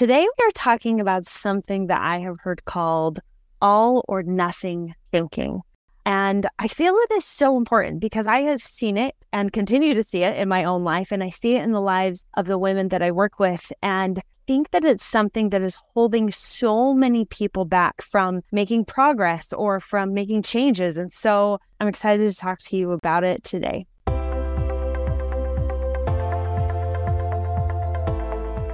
Today, we are talking about something that I have heard called all or nothing thinking. And I feel it is so important because I have seen it and continue to see it in my own life. And I see it in the lives of the women that I work with. And think that it's something that is holding so many people back from making progress or from making changes. And so I'm excited to talk to you about it today.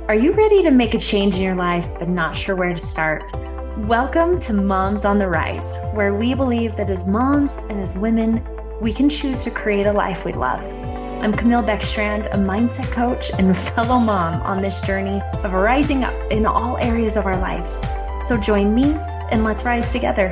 Are you ready to make a change in your life but not sure where to start? Welcome to Moms on the Rise, where we believe that as moms and as women, we can choose to create a life we love. I'm Camille Beckstrand, a mindset coach and fellow mom on this journey of rising up in all areas of our lives. So join me and let's rise together.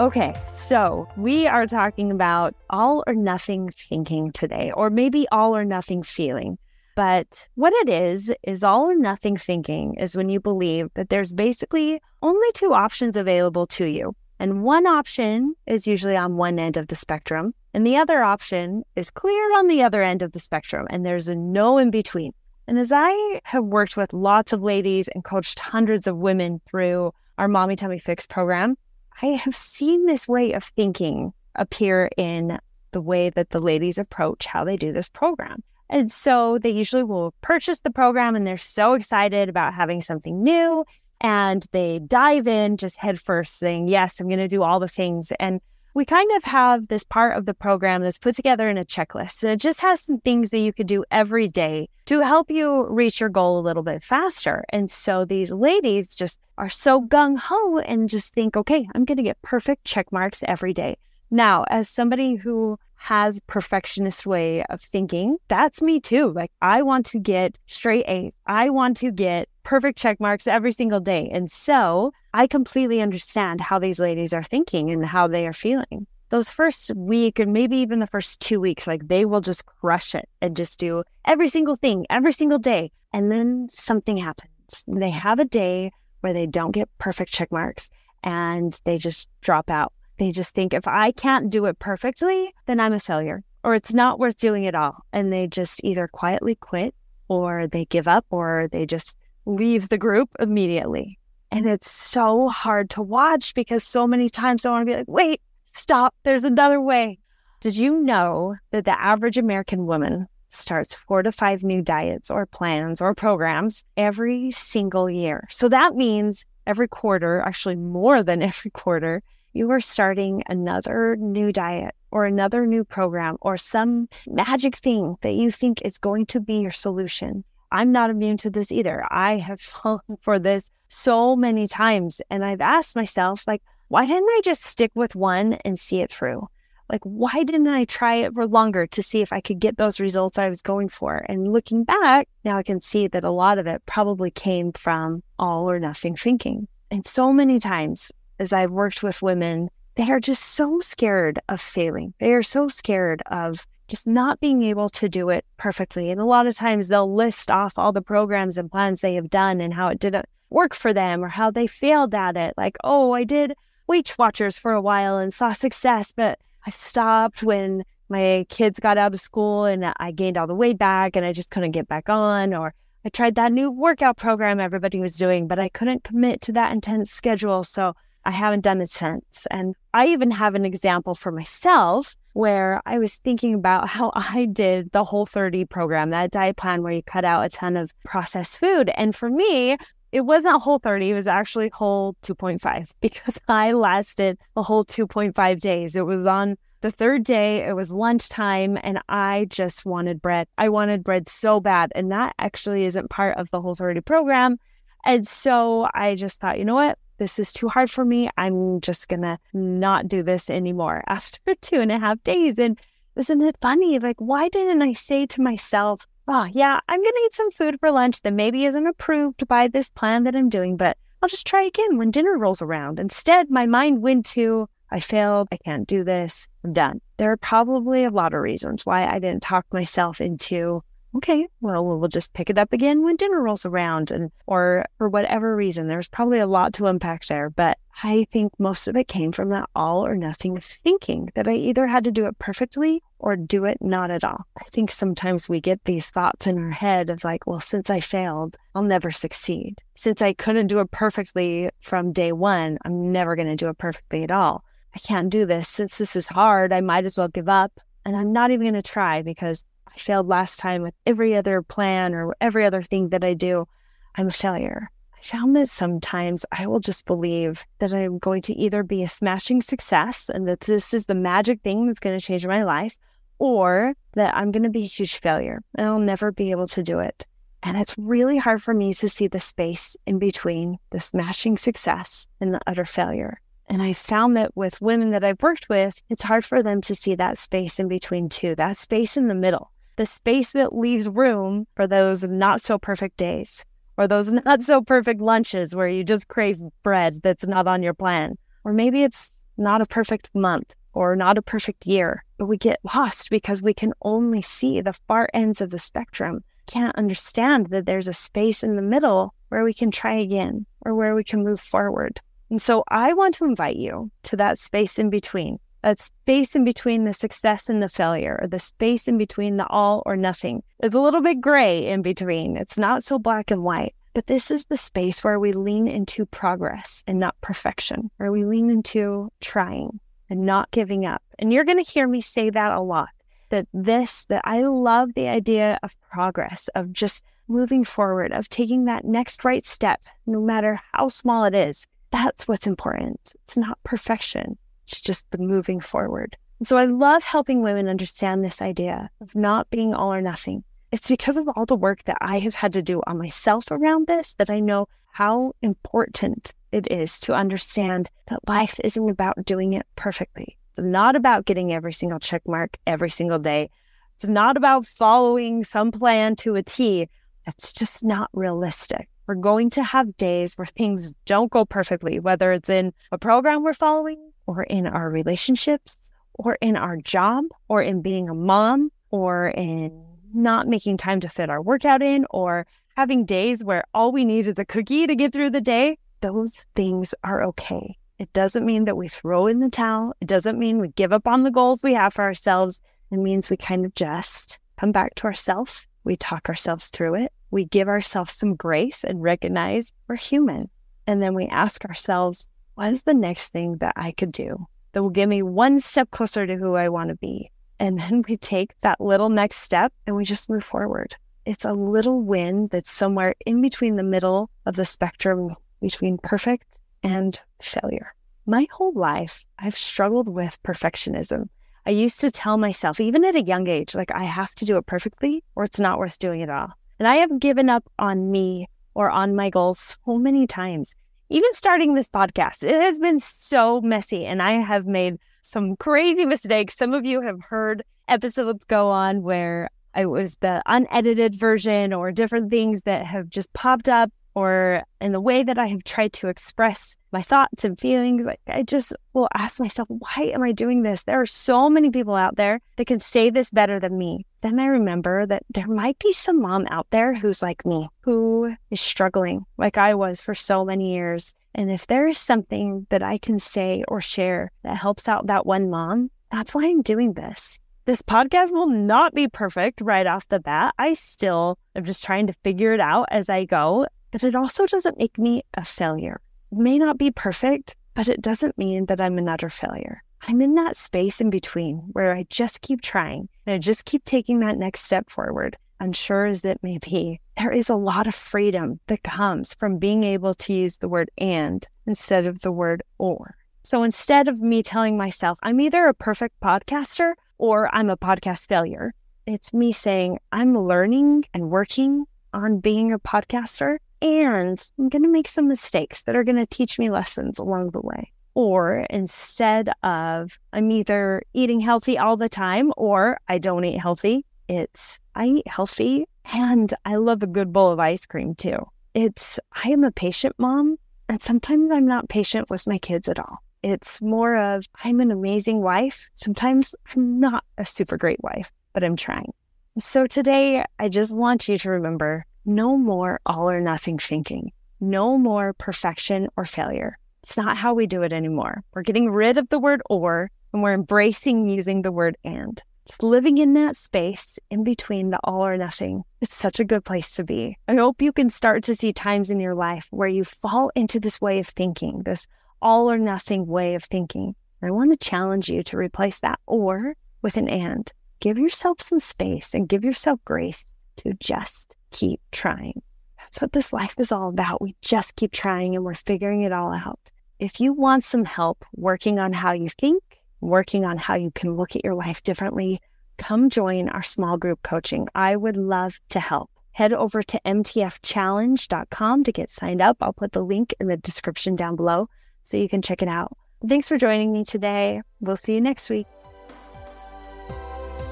Okay, so we are talking about all or nothing thinking today, or maybe all or nothing feeling. But what it is, is all or nothing thinking is when you believe that there's basically only two options available to you. And one option is usually on one end of the spectrum, and the other option is clear on the other end of the spectrum, and there's a no in between. And as I have worked with lots of ladies and coached hundreds of women through our Mommy Tummy Fix program, I have seen this way of thinking appear in the way that the ladies approach how they do this program. And so they usually will purchase the program and they're so excited about having something new. And they dive in just headfirst saying, Yes, I'm going to do all the things. And we kind of have this part of the program that's put together in a checklist. And it just has some things that you could do every day to help you reach your goal a little bit faster. And so these ladies just are so gung ho and just think, okay, I'm going to get perfect check marks every day. Now, as somebody who has perfectionist way of thinking. That's me too. Like I want to get straight A's. I want to get perfect check marks every single day. And so I completely understand how these ladies are thinking and how they are feeling. Those first week and maybe even the first two weeks, like they will just crush it and just do every single thing every single day. And then something happens. They have a day where they don't get perfect check marks and they just drop out they just think if I can't do it perfectly, then I'm a failure or it's not worth doing at all. And they just either quietly quit or they give up or they just leave the group immediately. And it's so hard to watch because so many times I want to be like, wait, stop, there's another way. Did you know that the average American woman starts four to five new diets or plans or programs every single year? So that means every quarter, actually more than every quarter, you are starting another new diet or another new program or some magic thing that you think is going to be your solution. I'm not immune to this either. I have fallen for this so many times. And I've asked myself, like, why didn't I just stick with one and see it through? Like, why didn't I try it for longer to see if I could get those results I was going for? And looking back, now I can see that a lot of it probably came from all or nothing thinking. And so many times as I've worked with women, they are just so scared of failing. They are so scared of just not being able to do it perfectly. And a lot of times they'll list off all the programs and plans they have done and how it didn't work for them or how they failed at it. Like, oh, I did Weight Watchers for a while and saw success, but I stopped when my kids got out of school and I gained all the weight back and I just couldn't get back on. Or I tried that new workout program everybody was doing, but I couldn't commit to that intense schedule. So I haven't done it since. And I even have an example for myself where I was thinking about how I did the Whole 30 program, that diet plan where you cut out a ton of processed food. And for me, it wasn't whole 30, it was actually whole 2.5 because I lasted a whole 2.5 days. It was on the third day, it was lunchtime, and I just wanted bread. I wanted bread so bad. And that actually isn't part of the whole 30 program. And so I just thought, you know what? This is too hard for me. I'm just going to not do this anymore after two and a half days. And isn't it funny? Like, why didn't I say to myself, oh, yeah, I'm going to eat some food for lunch that maybe isn't approved by this plan that I'm doing, but I'll just try again when dinner rolls around. Instead, my mind went to, I failed. I can't do this. I'm done. There are probably a lot of reasons why I didn't talk myself into okay, well, we'll just pick it up again when dinner rolls around. And, or for whatever reason, there's probably a lot to unpack there. But I think most of it came from that all or nothing thinking that I either had to do it perfectly or do it not at all. I think sometimes we get these thoughts in our head of like, well, since I failed, I'll never succeed. Since I couldn't do it perfectly from day one, I'm never going to do it perfectly at all. I can't do this. Since this is hard, I might as well give up. And I'm not even going to try because I failed last time with every other plan or every other thing that I do. I'm a failure. I found that sometimes I will just believe that I'm going to either be a smashing success and that this is the magic thing that's going to change my life, or that I'm going to be a huge failure and I'll never be able to do it. And it's really hard for me to see the space in between the smashing success and the utter failure. And I found that with women that I've worked with, it's hard for them to see that space in between too, that space in the middle, the space that leaves room for those not so perfect days or those not so perfect lunches where you just crave bread that's not on your plan. Or maybe it's not a perfect month or not a perfect year, but we get lost because we can only see the far ends of the spectrum. Can't understand that there's a space in the middle where we can try again or where we can move forward. And so I want to invite you to that space in between, that space in between the success and the failure, or the space in between the all or nothing. It's a little bit gray in between. It's not so black and white. But this is the space where we lean into progress and not perfection, where we lean into trying and not giving up. And you're going to hear me say that a lot that this, that I love the idea of progress, of just moving forward, of taking that next right step, no matter how small it is. That's what's important. It's not perfection, it's just the moving forward. And so I love helping women understand this idea of not being all or nothing. It's because of all the work that I have had to do on myself around this that I know how important it is to understand that life isn't about doing it perfectly. It's not about getting every single check mark every single day. It's not about following some plan to a T. It's just not realistic. We're going to have days where things don't go perfectly, whether it's in a program we're following or in our relationships or in our job or in being a mom or in not making time to fit our workout in or having days where all we need is a cookie to get through the day. Those things are okay. It doesn't mean that we throw in the towel. It doesn't mean we give up on the goals we have for ourselves. It means we kind of just come back to ourselves. We talk ourselves through it we give ourselves some grace and recognize we're human. And then we ask ourselves, what is the next thing that I could do that will get me one step closer to who I want to be? And then we take that little next step and we just move forward. It's a little win that's somewhere in between the middle of the spectrum between perfect and failure. My whole life, I've struggled with perfectionism. I used to tell myself, even at a young age, like I have to do it perfectly or it's not worth doing at all. And I have given up on me or on my goals so many times. Even starting this podcast, it has been so messy and I have made some crazy mistakes. Some of you have heard episodes go on where I was the unedited version or different things that have just popped up or in the way that I have tried to express my thoughts and feelings, like I just will ask myself, why am I doing this? There are so many people out there that can say this better than me. Then I remember that there might be some mom out there who's like me, who is struggling like I was for so many years. And if there is something that I can say or share that helps out that one mom, that's why I'm doing this. This podcast will not be perfect right off the bat. I still am just trying to figure it out as I go but it also doesn't make me a failure. It may not be perfect, but it doesn't mean that I'm an utter failure. I'm in that space in between where I just keep trying and I just keep taking that next step forward. Unsure as it may be, there is a lot of freedom that comes from being able to use the word and instead of the word or. So instead of me telling myself I'm either a perfect podcaster or I'm a podcast failure, it's me saying I'm learning and working on being a podcaster and I'm going to make some mistakes that are going to teach me lessons along the way. Or instead of I'm either eating healthy all the time or I don't eat healthy, it's I eat healthy and I love a good bowl of ice cream too. It's I am a patient mom and sometimes I'm not patient with my kids at all. It's more of I'm an amazing wife. Sometimes I'm not a super great wife, but I'm trying. So today, I just want you to remember no more all or nothing thinking, no more perfection or failure. It's not how we do it anymore. We're getting rid of the word or and we're embracing using the word and. Just living in that space in between the all or nothing. It's such a good place to be. I hope you can start to see times in your life where you fall into this way of thinking, this all or nothing way of thinking. I want to challenge you to replace that or with an and. Give yourself some space and give yourself grace to just keep trying. That's what this life is all about. We just keep trying and we're figuring it all out. If you want some help working on how you think, working on how you can look at your life differently, come join our small group coaching. I would love to help. Head over to mtfchallenge.com to get signed up. I'll put the link in the description down below so you can check it out. Thanks for joining me today. We'll see you next week.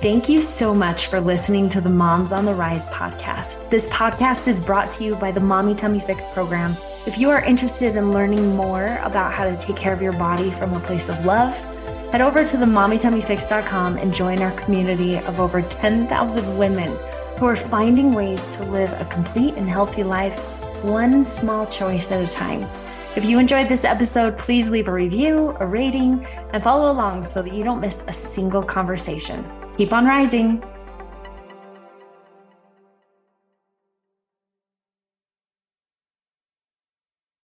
Thank you so much for listening to the Moms on the Rise podcast. This podcast is brought to you by the Mommy Tummy Fix program. If you are interested in learning more about how to take care of your body from a place of love, Head over to the mommytummyfix.com and join our community of over 10,000 women who are finding ways to live a complete and healthy life, one small choice at a time. If you enjoyed this episode, please leave a review, a rating, and follow along so that you don't miss a single conversation. Keep on rising.